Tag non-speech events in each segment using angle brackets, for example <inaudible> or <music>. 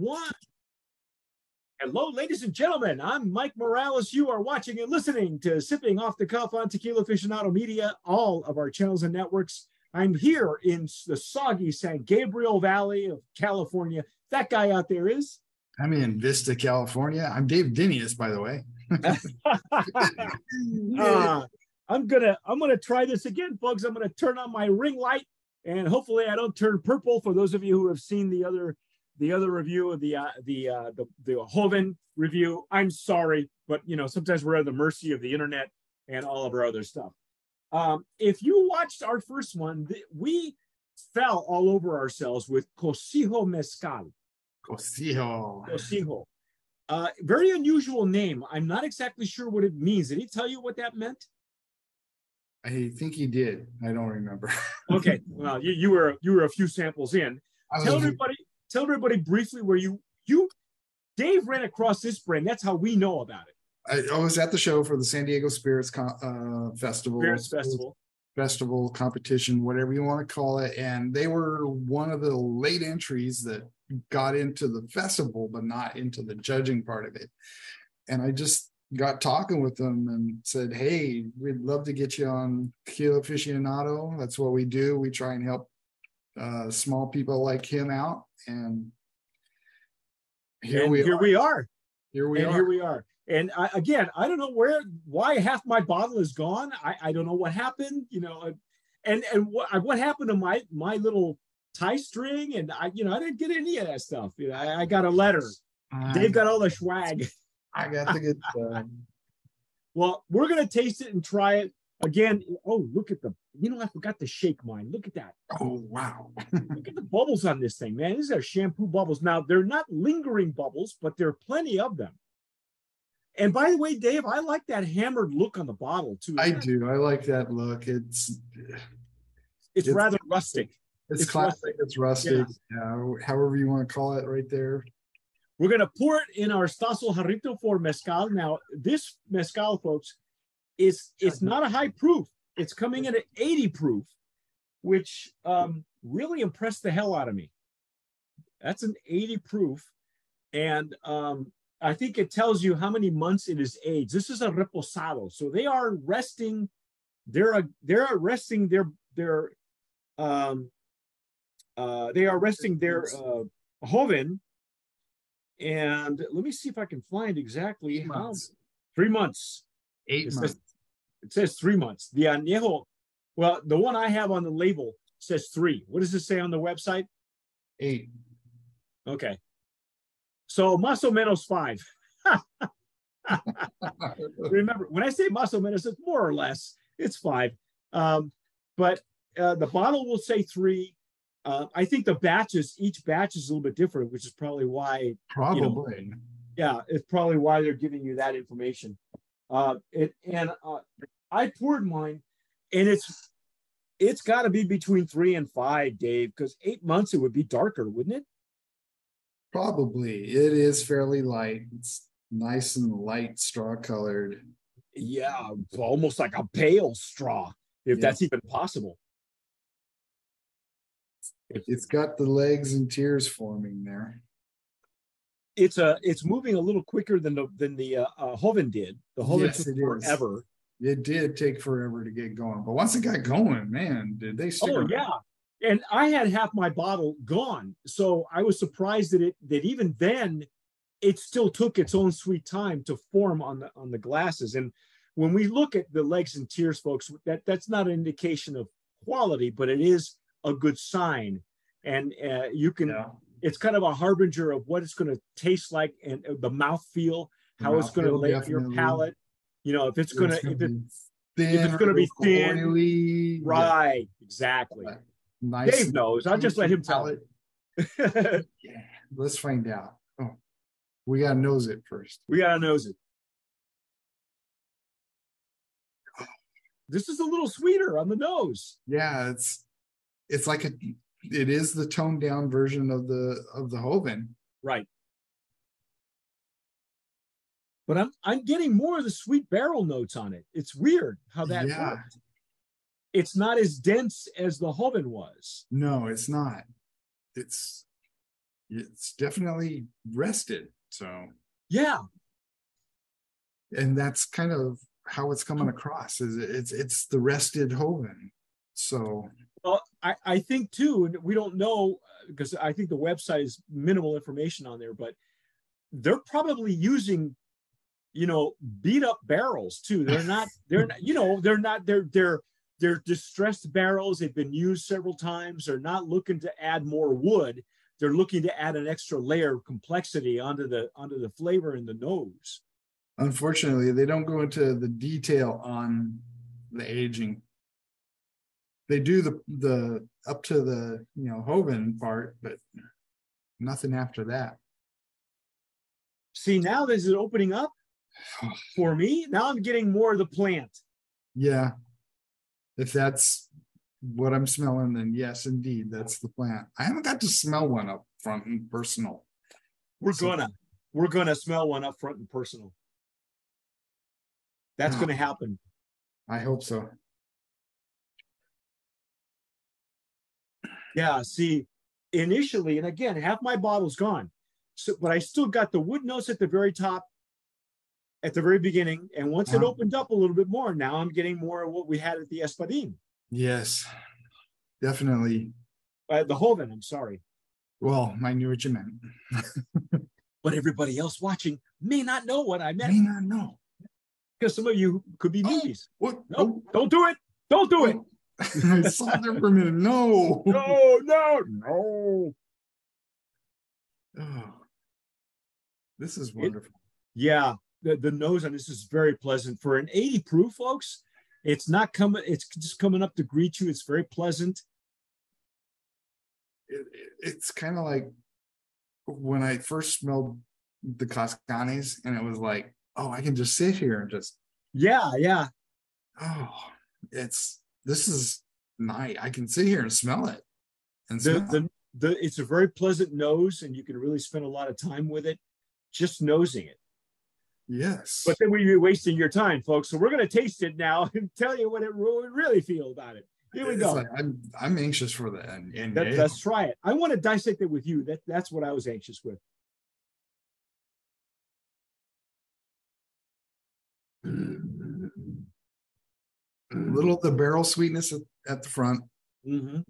one. Hello, ladies and gentlemen. I'm Mike Morales. You are watching and listening to Sipping Off the Cuff on Tequila Aficionado Media, all of our channels and networks. I'm here in the soggy San Gabriel Valley of California. That guy out there is. I'm in Vista, California. I'm Dave Dinius, by the way. <laughs> uh, I'm gonna I'm gonna try this again, folks. I'm gonna turn on my ring light, and hopefully I don't turn purple. For those of you who have seen the other the other review of the uh, the uh, the the Joven review. I'm sorry, but you know sometimes we're at the mercy of the internet and all of our other stuff. Um, if you watched our first one, we fell all over ourselves with Cocijo Mezcal. Cocijo. Cocijo. Uh, very unusual name. I'm not exactly sure what it means. Did he tell you what that meant? I think he did. I don't remember. okay, <laughs> well, you, you were you were a few samples in. Tell everybody tell everybody briefly where you you Dave ran across this brand. That's how we know about it. I, I was at the show for the San Diego Spirits uh, Festival. Spirits Festival. Festival competition, whatever you want to call it, and they were one of the late entries that got into the festival, but not into the judging part of it. And I just got talking with them and said, "Hey, we'd love to get you on Tequila Aficionado. That's what we do. We try and help uh, small people like him out. And here and we here are. we are. Here we and are. Here we are. And I, again, I don't know where, why half my bottle is gone. I, I don't know what happened. You know, and and what what happened to my my little tie string? And I, you know, I didn't get any of that stuff. You know, I, I got a letter. Uh, Dave got all the swag. I got the good <laughs> stuff. well, we're gonna taste it and try it again. Oh, look at the you know, I forgot to shake mine. Look at that. Oh, wow. <laughs> Look at the bubbles on this thing, man. These are shampoo bubbles. Now, they're not lingering bubbles, but there are plenty of them. And by the way, Dave, I like that hammered look on the bottle too. I do. I like that look. It's it's, it's rather rustic. It's, it's classic. Rustic. It's rustic. Yeah. yeah. However you want to call it, right there. We're gonna pour it in our Stasso Jarrito for mezcal. Now, this mezcal, folks, is it's not a high proof. It's coming in at 80 proof, which um, really impressed the hell out of me. That's an 80 proof. And um, I think it tells you how many months it is aged. This is a reposado. So they are resting, they're a, they're resting their their um uh they are resting their uh joven. And let me see if I can find exactly three how months. three months. Eight it months. Says, it says three months. The añejo, well, the one I have on the label says three. What does it say on the website? Eight. Okay. So más o menos five. <laughs> Remember, when I say más o menos, it's more or less. It's five. Um, but uh, the bottle will say three. Uh, I think the batches, each batch is a little bit different, which is probably why. Probably. You know, yeah, it's probably why they're giving you that information. Uh, it, and uh, I poured mine, and it's it's got to be between three and five, Dave, because eight months it would be darker, wouldn't it? Probably. It is fairly light. It's nice and light straw colored. Yeah, almost like a pale straw, if yeah. that's even possible. It's got the legs and tears forming there it's a it's moving a little quicker than the than the uh, uh Joven did. The Joven yes, took forever. It did take forever to get going, but once it got going, man, did they stick? Oh around? yeah, and I had half my bottle gone, so I was surprised that it that even then, it still took its own sweet time to form on the on the glasses. And when we look at the legs and tears, folks, that that's not an indication of quality, but it is a good sign. And uh, you can yeah it's kind of a harbinger of what it's going to taste like and uh, the mouth feel, how it's going to lay your palate. You know, if it's going to, if, it, if it's going to be thin, oily, right? Yeah. Exactly. Nice. Dave knows. I'll just let him tell it. <laughs> yeah, let's find out. Oh, we gotta nose it first. We gotta nose it. This is a little sweeter on the nose. Yeah, it's it's like a it is the toned down version of the of the Joven. Right. But I'm I'm getting more of the sweet barrel notes on it. It's weird how that yeah. worked. It's not as dense as the Joven was. No, it's not. It's it's definitely rested. So Yeah, and that's kind of how it's coming across is it's it's the rested Joven. So Well, I, I think too, and we don't know uh, because I think the website is minimal information on there, but they're probably using, you know, beat up barrels too. They're not, <laughs> they're not, you know, they're not, they're, they're, they're distressed barrels. They've been used several times. They're not looking to add more wood. They're looking to add an extra layer of complexity onto the, onto the flavor in the nose. unfortunately, they don't go into the detail on the aging. They do the the up to the you know Joven part, but nothing after that. See, now this is opening up <sighs> for me. Now I'm getting more of the plant. Yeah. If that's what I'm smelling, then yes, indeed, that's the plant. I haven't got to smell one up front and personal. We're So- gonna, we're gonna smell one up front and personal. That's gonna happen. I hope so. Yeah, see, initially, and again, half my bottle's gone. So, but I still got the wood notes at the very top, at the very beginning. And once it Uh-huh. opened up a little bit more, now I'm getting more of what we had at the Espadin, Yes, definitely. uh, the Joven. I'm sorry, Well, I knew what you meant. but everybody else watching may not know what I meant may not know. because some of you could be Oh. newbies. What? No, don't do it. Don't do it. <laughs> I saw there for a minute. No. No, no, no. Oh. This is wonderful. Yeah, the, the nose on this is very pleasant for an 80 proof, folks. It's not coming, it's just coming up to greet you. It's very pleasant. It, it- it's kind of like when I first smelled the Cascanes, and it was like, oh, I can just sit here and just, Yeah, yeah. oh, it's this is nice. I can sit here and smell it. And The, smell it. the, the, it's a very pleasant nose, and you can really spend a lot of time with it just nosing it. yes. But then we'd be wasting your time, folks. So we're going to taste it now <laughs> and tell you what it re- really feel about it. Here we It's go. like, I'm I'm anxious for the and, and Let, us try it. I want to dissect it with you. That, that's what I was anxious with. <clears throat> little the barrel sweetness at, at the front Mhm.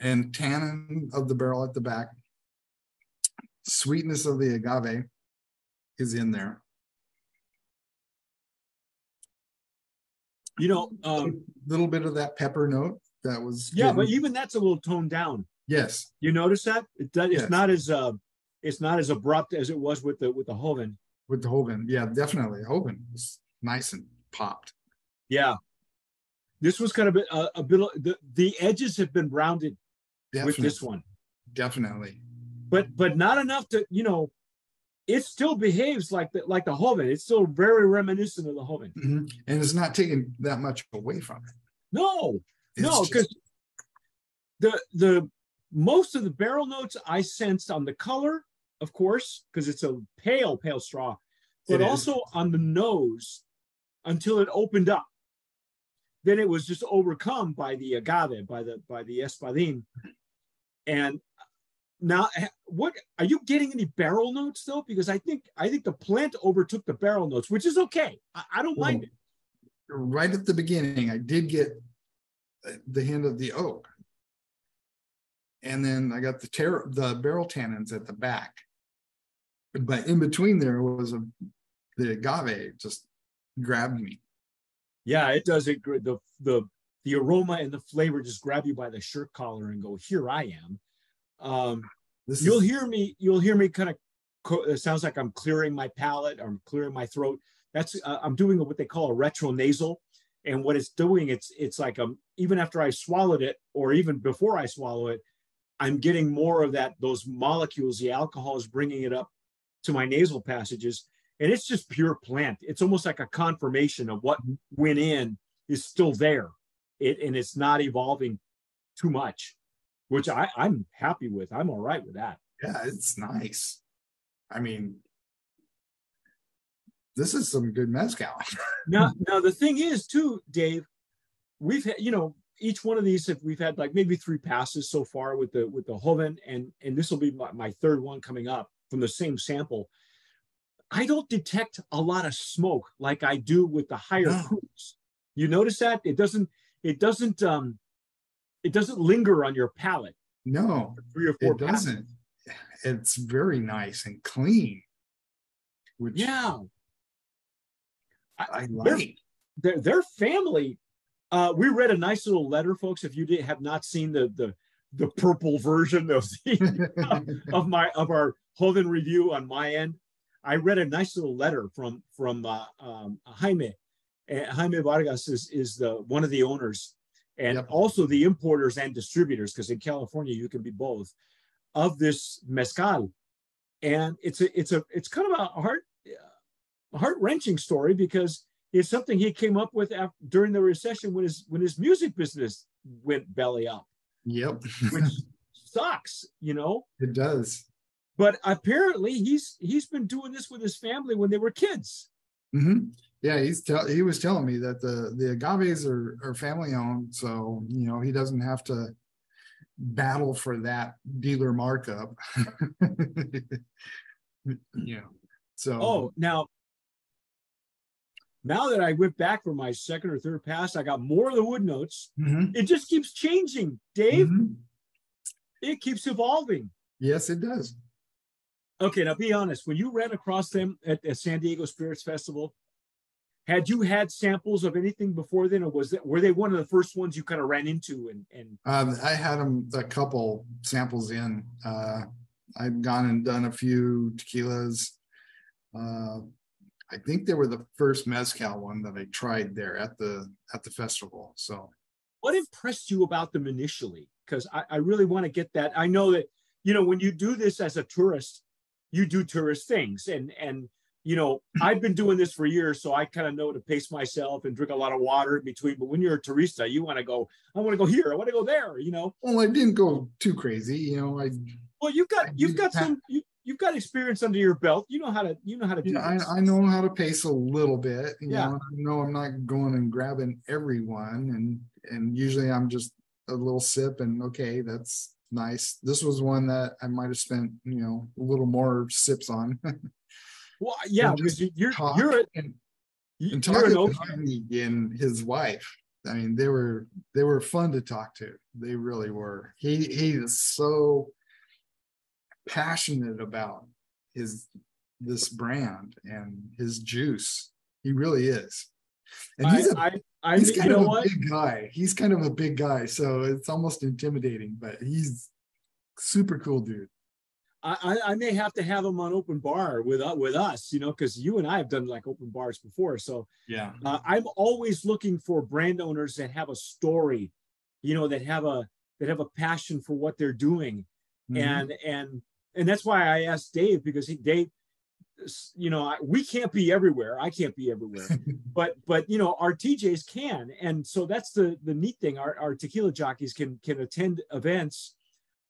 and tannin of the barrel at the back. Sweetness of the agave is in there. You know, um, little bit of that pepper note that was yeah, but even that's a little toned down. yes, You notice that it does, it's Yes. not as uh, it's not as abrupt as it was with the with the Joven. with the Joven. Yeah, definitely. Joven was nice and popped. Yeah, this was kind of a, a bit. The the edges have been rounded Definitely, with this one, definitely. but but not enough to you know. It still behaves like the like the Joven. It's still very reminiscent of the Joven. Mhm. And it's not taking that much away from it. No, It's no, just- because the the most of the barrel notes I sensed on the color, of course, because it's a pale pale straw, but also on the nose until it opened up. Then it was just overcome by the agave, by the by the espadin, and now what are you getting any barrel notes though? Because I think I think the plant overtook the barrel notes, which is okay. I, I don't mind it. right at the beginning, I did get the hint of the oak. And then I got the ter- the barrel tannins at the back. But in between there was a the agave just grabbed me. Yeah, it does. It the the the aroma and the flavor just grab you by the shirt collar and go, "Here I am." Um, This you'll is, hear me. You'll hear me kind of. Co- it sounds like I'm clearing my palate or I'm clearing my throat. That's uh, I'm doing what they call a retronasal, and what it's doing, it's it's like um even after I swallowed it or even before I swallow it, I'm getting more of that those molecules. The alcohol is bringing it up to my nasal passages, and it's just pure plant. It's almost like a confirmation of what went in is still there. It and it's not evolving too much, which I, I'm happy with. I'm all right with that. yeah, it's nice. I mean, this is some good mezcal. <laughs> Now, now the thing is too, Dave, we've had, you know, each one of these, if we've had like maybe three passes so far with the with the Joven, and and this will be my, my third one coming up from the same sample. I don't detect a lot of smoke like I do with the higher No. You notice that it doesn't it doesn't um it doesn't linger on your palate No, three or four it doesn't. It's very nice and clean. Which Yeah, I They're- like. their their family. Uh, we read a nice little letter, folks. If you did, have not seen the the the purple version of the <laughs> of my of our Joven review on my end, I read a nice little letter from from uh, um, Jaime. Uh, Jaime Vargas is is the one of the owners, and Yep. also the importers and distributors, because in California you can be both of this mezcal, and it's a it's a it's kind of a heart heart wrenching story because it's something he came up with after, during the recession when his when his music business went belly up, Yep, which <laughs> sucks, you know it does. But apparently he's he's been doing this with his family when they were kids hmm Yeah, he's tell he was telling me that the the agaves are are family owned, so you know he doesn't have to battle for that dealer markup. <laughs> yeah. So oh now now that i went back for my second or third pass i got more of the wood notes Mhm, it just keeps changing dave mhm. it keeps evolving Yes, it does. Okay now be honest when you ran across them at, at san diego spirits festival had you had samples of anything before then or was that were they one of the first ones you kind of ran into and and Um, I had them a couple samples in. Uh, I've gone and done a few tequilas. Uh, I think they were the first mezcal one that I tried there at the at the festival. So what impressed you about them initially? Because I, I really want to get that. I know that you know when you do this as a tourist, you do tourist things, and and you know I've been doing this for years, so I kind of know to pace myself and drink a lot of water in between. But when you're a tourista, you want to go. I want to go here. I want to go there. You know. well, I didn't go too crazy. You know, I Well, you've I got you've got some you, you've got experience under your belt. You know how to you know how to do. know, I. I know how to pace a little bit. You Yeah. know, I know I'm not going and grabbing everyone, and and usually I'm just a little sip and okay, that's nice. This was one that I might have spent you know a little more sips on. <laughs> Well, yeah, because you're you're and, and an talking to ocean. And his wife. I mean, they were they were fun to talk to. They really were. He he is so passionate about his this brand and his juice. He really is. And I, he's a I, I he's you kind know of a what? big guy. He's kind of a big guy, so it's almost intimidating, but he's super cool dude. I, I I may have to have him on open bar with uh, with us, you know, because you and I have done like open bars before. So Yeah. uh, I'm always looking for brand owners that have a story, you know, that have a that have a passion for what they're doing, Mm-hmm. and and and that's why I asked Dave because he Dave, you know, I, we can't be everywhere. I can't be everywhere, <laughs> but but you know, our TJs can, and so that's the the neat thing. Our our tequila jockeys can can attend events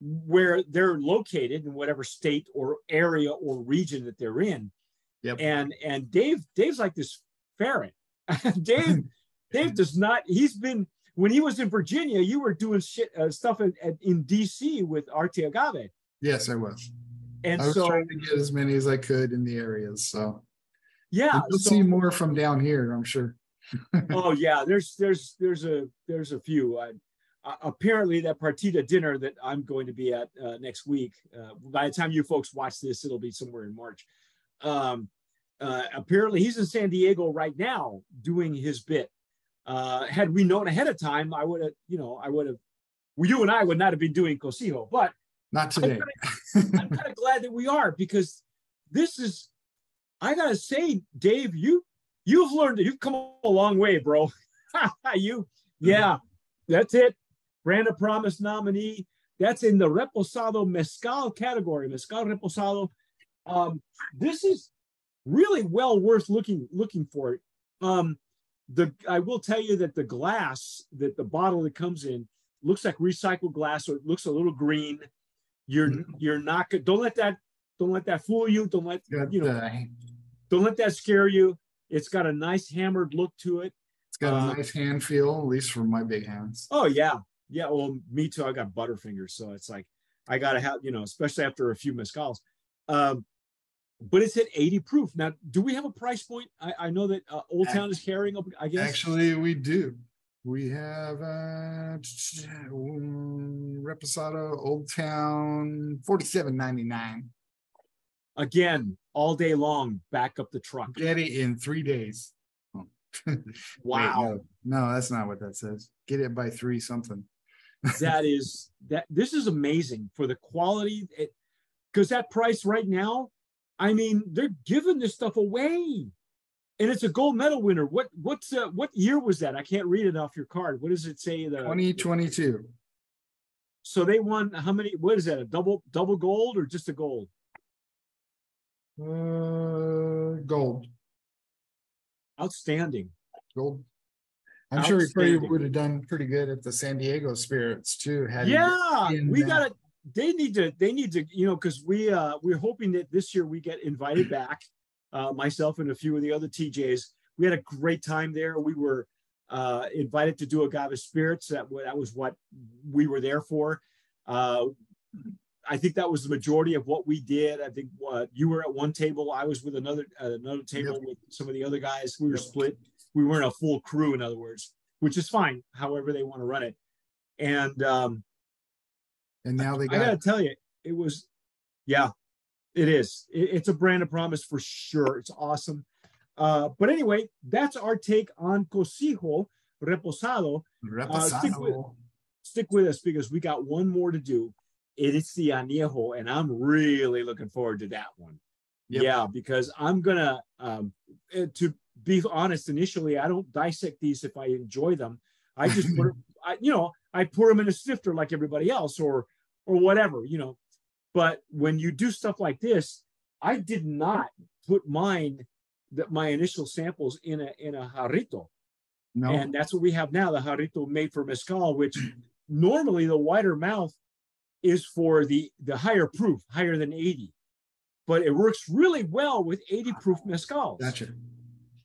where they're located in whatever state or area or region that they're in. Yep. And and Dave Dave's like this ferret. <laughs> Dave Dave does not. He's been when he was in Virginia. You were doing shit uh, stuff in, in DC with Arte Agave, yes, I was. And I was so trying to get as many as I could in the areas. So yeah. you'll so- see more from down here, I'm sure. <laughs> oh yeah, there's there's there's a there's a few. I, uh, apparently, that Partida dinner that I'm going to be at uh, next week. Uh, by the time you folks watch this, it'll be somewhere in March. Um, uh, apparently, he's in San Diego right now doing his bit. Uh, had we known ahead of time, I would have, you know, I would have. Well, you and I would not have been doing Cocijo, but Not today. I'm kind of glad that we are because this is. I gotta say, Dave, you you've learned you've come a long way, bro. <laughs> you, yeah, that's it. Brand of Promise nominee. That's in the Reposado Mezcal category. Mezcal Reposado. Um, this is really well worth looking looking for. Um, the I will tell you that the glass that the bottle that comes in looks like recycled glass, or it looks a little green. You're Mhm. you're not good. Don't let that don't let that fool you. Don't let Got you know the- don't let that scare you. It's got a nice hammered look to it. it's got a Uh, nice hand feel, at least for my big hands. Oh yeah, yeah. Well, me too. I got butterfingers, so it's like I gotta have you know, especially after a few mezcals. Um, but it's at 80 proof. Now, do we have a price point? I, I know that uh, Old Town is carrying up. I guess Actually, we do. We have uh um, Reposado Old Town forty-seven ninety-nine. again all day long. Back up the truck. Get it in three days. Oh. <laughs> Wait, Wow, no, no, that's not what that says. Get it by three something. <laughs> that is that. This is amazing for the quality. Because that price right now, I mean, they're giving this stuff away. And it's a gold medal winner. What what's uh, what year was that? I can't read it off your card. What does it say? The Twenty twenty-two. So they won how many? What is that? A double double gold or just a gold? Uh, gold, Outstanding. gold. I'm sure he probably would have done pretty good at the San Diego Spirits too. Had Yeah, we gotta. They need to. They need to. You know, because we uh we're hoping that this year we get invited back. Uh, myself and a few of the other TJs. We had a great time there. We were uh invited to do agave spirits. That that was what we were there for. Uh, I think that was the majority of what we did. I think uh, you were at one table. I was with another uh, another table with some of the other guys. We were Yep. split. We weren't a full crew, in other words, which is fine. However they want to run it. And um, And now they got. I gotta tell you, it was, yeah, it is. It's a brand of promise for sure. It's awesome. Uh, but anyway, that's our take on Cocijo Reposado. stick with- Stick with us because we got one more to do. It is the Añejo, and I'm really looking forward to that one. Yep. Yeah, because I'm gonna, um, uh, to be honest, initially I don't dissect these if I enjoy them. I just put, <laughs> I, you know, I pour them in a sifter like everybody else, or or whatever, you know. But when you do stuff like this, I did not put mine, that my initial samples in a in a jarrito, No, and that's what we have now, the jarrito made for mezcal, which <clears throat> normally the wider mouth is for the the higher proof, higher than 80. But it works really well with 80 proof mezcals. gotcha.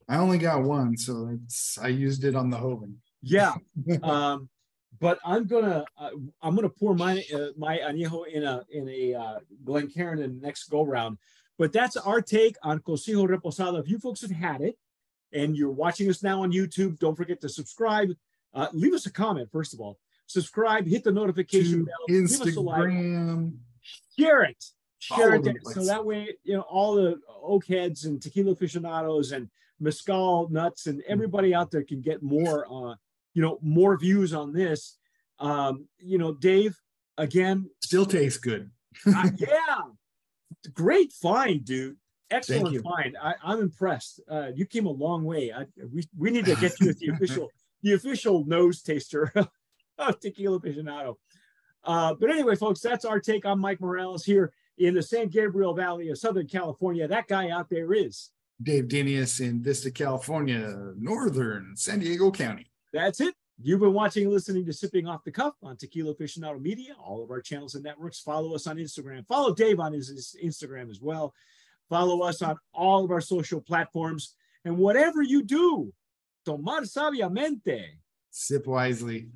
I only got one, so it's I used it on the Joven. Yeah. <laughs> um, but I'm gonna uh, I'm gonna pour my uh, my añejo in a in a uh, Glencairn in the next go round. But that's our take on Cocijo Reposado. If you folks have had it and you're watching us now on YouTube, don't forget to subscribe. Uh, leave us a comment first of all. Subscribe, hit the notification bell, give us a like, share it, share it. So that way, you know, all the oak heads and tequila aficionados and mezcal nuts and everybody out there can get more, uh, you know, more views on this. Um, you know, Dave, again, Still tastes good. <laughs> uh, yeah, great find, dude. Excellent find. I, I'm impressed. Uh, you came a long way. I, we we need to get you the <laughs> official the official nose taster <laughs> of tequila aficionado. Uh, but anyway, folks, that's our take on Mike Morales here in the San Gabriel Valley of Southern California. That guy out there is. Dave Dinius in Vista, California, northern San Diego County. That's it. You've been watching and listening to Sipping Off the Cuff on Tequila Aficionado Media. All of our channels and networks. Follow us on Instagram. Follow Dave on his, his Instagram as well. Follow us on all of our social platforms. And whatever you do, tomar sabiamente. Sip wisely.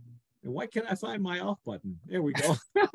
And why can't I find my off button? There we go. <laughs>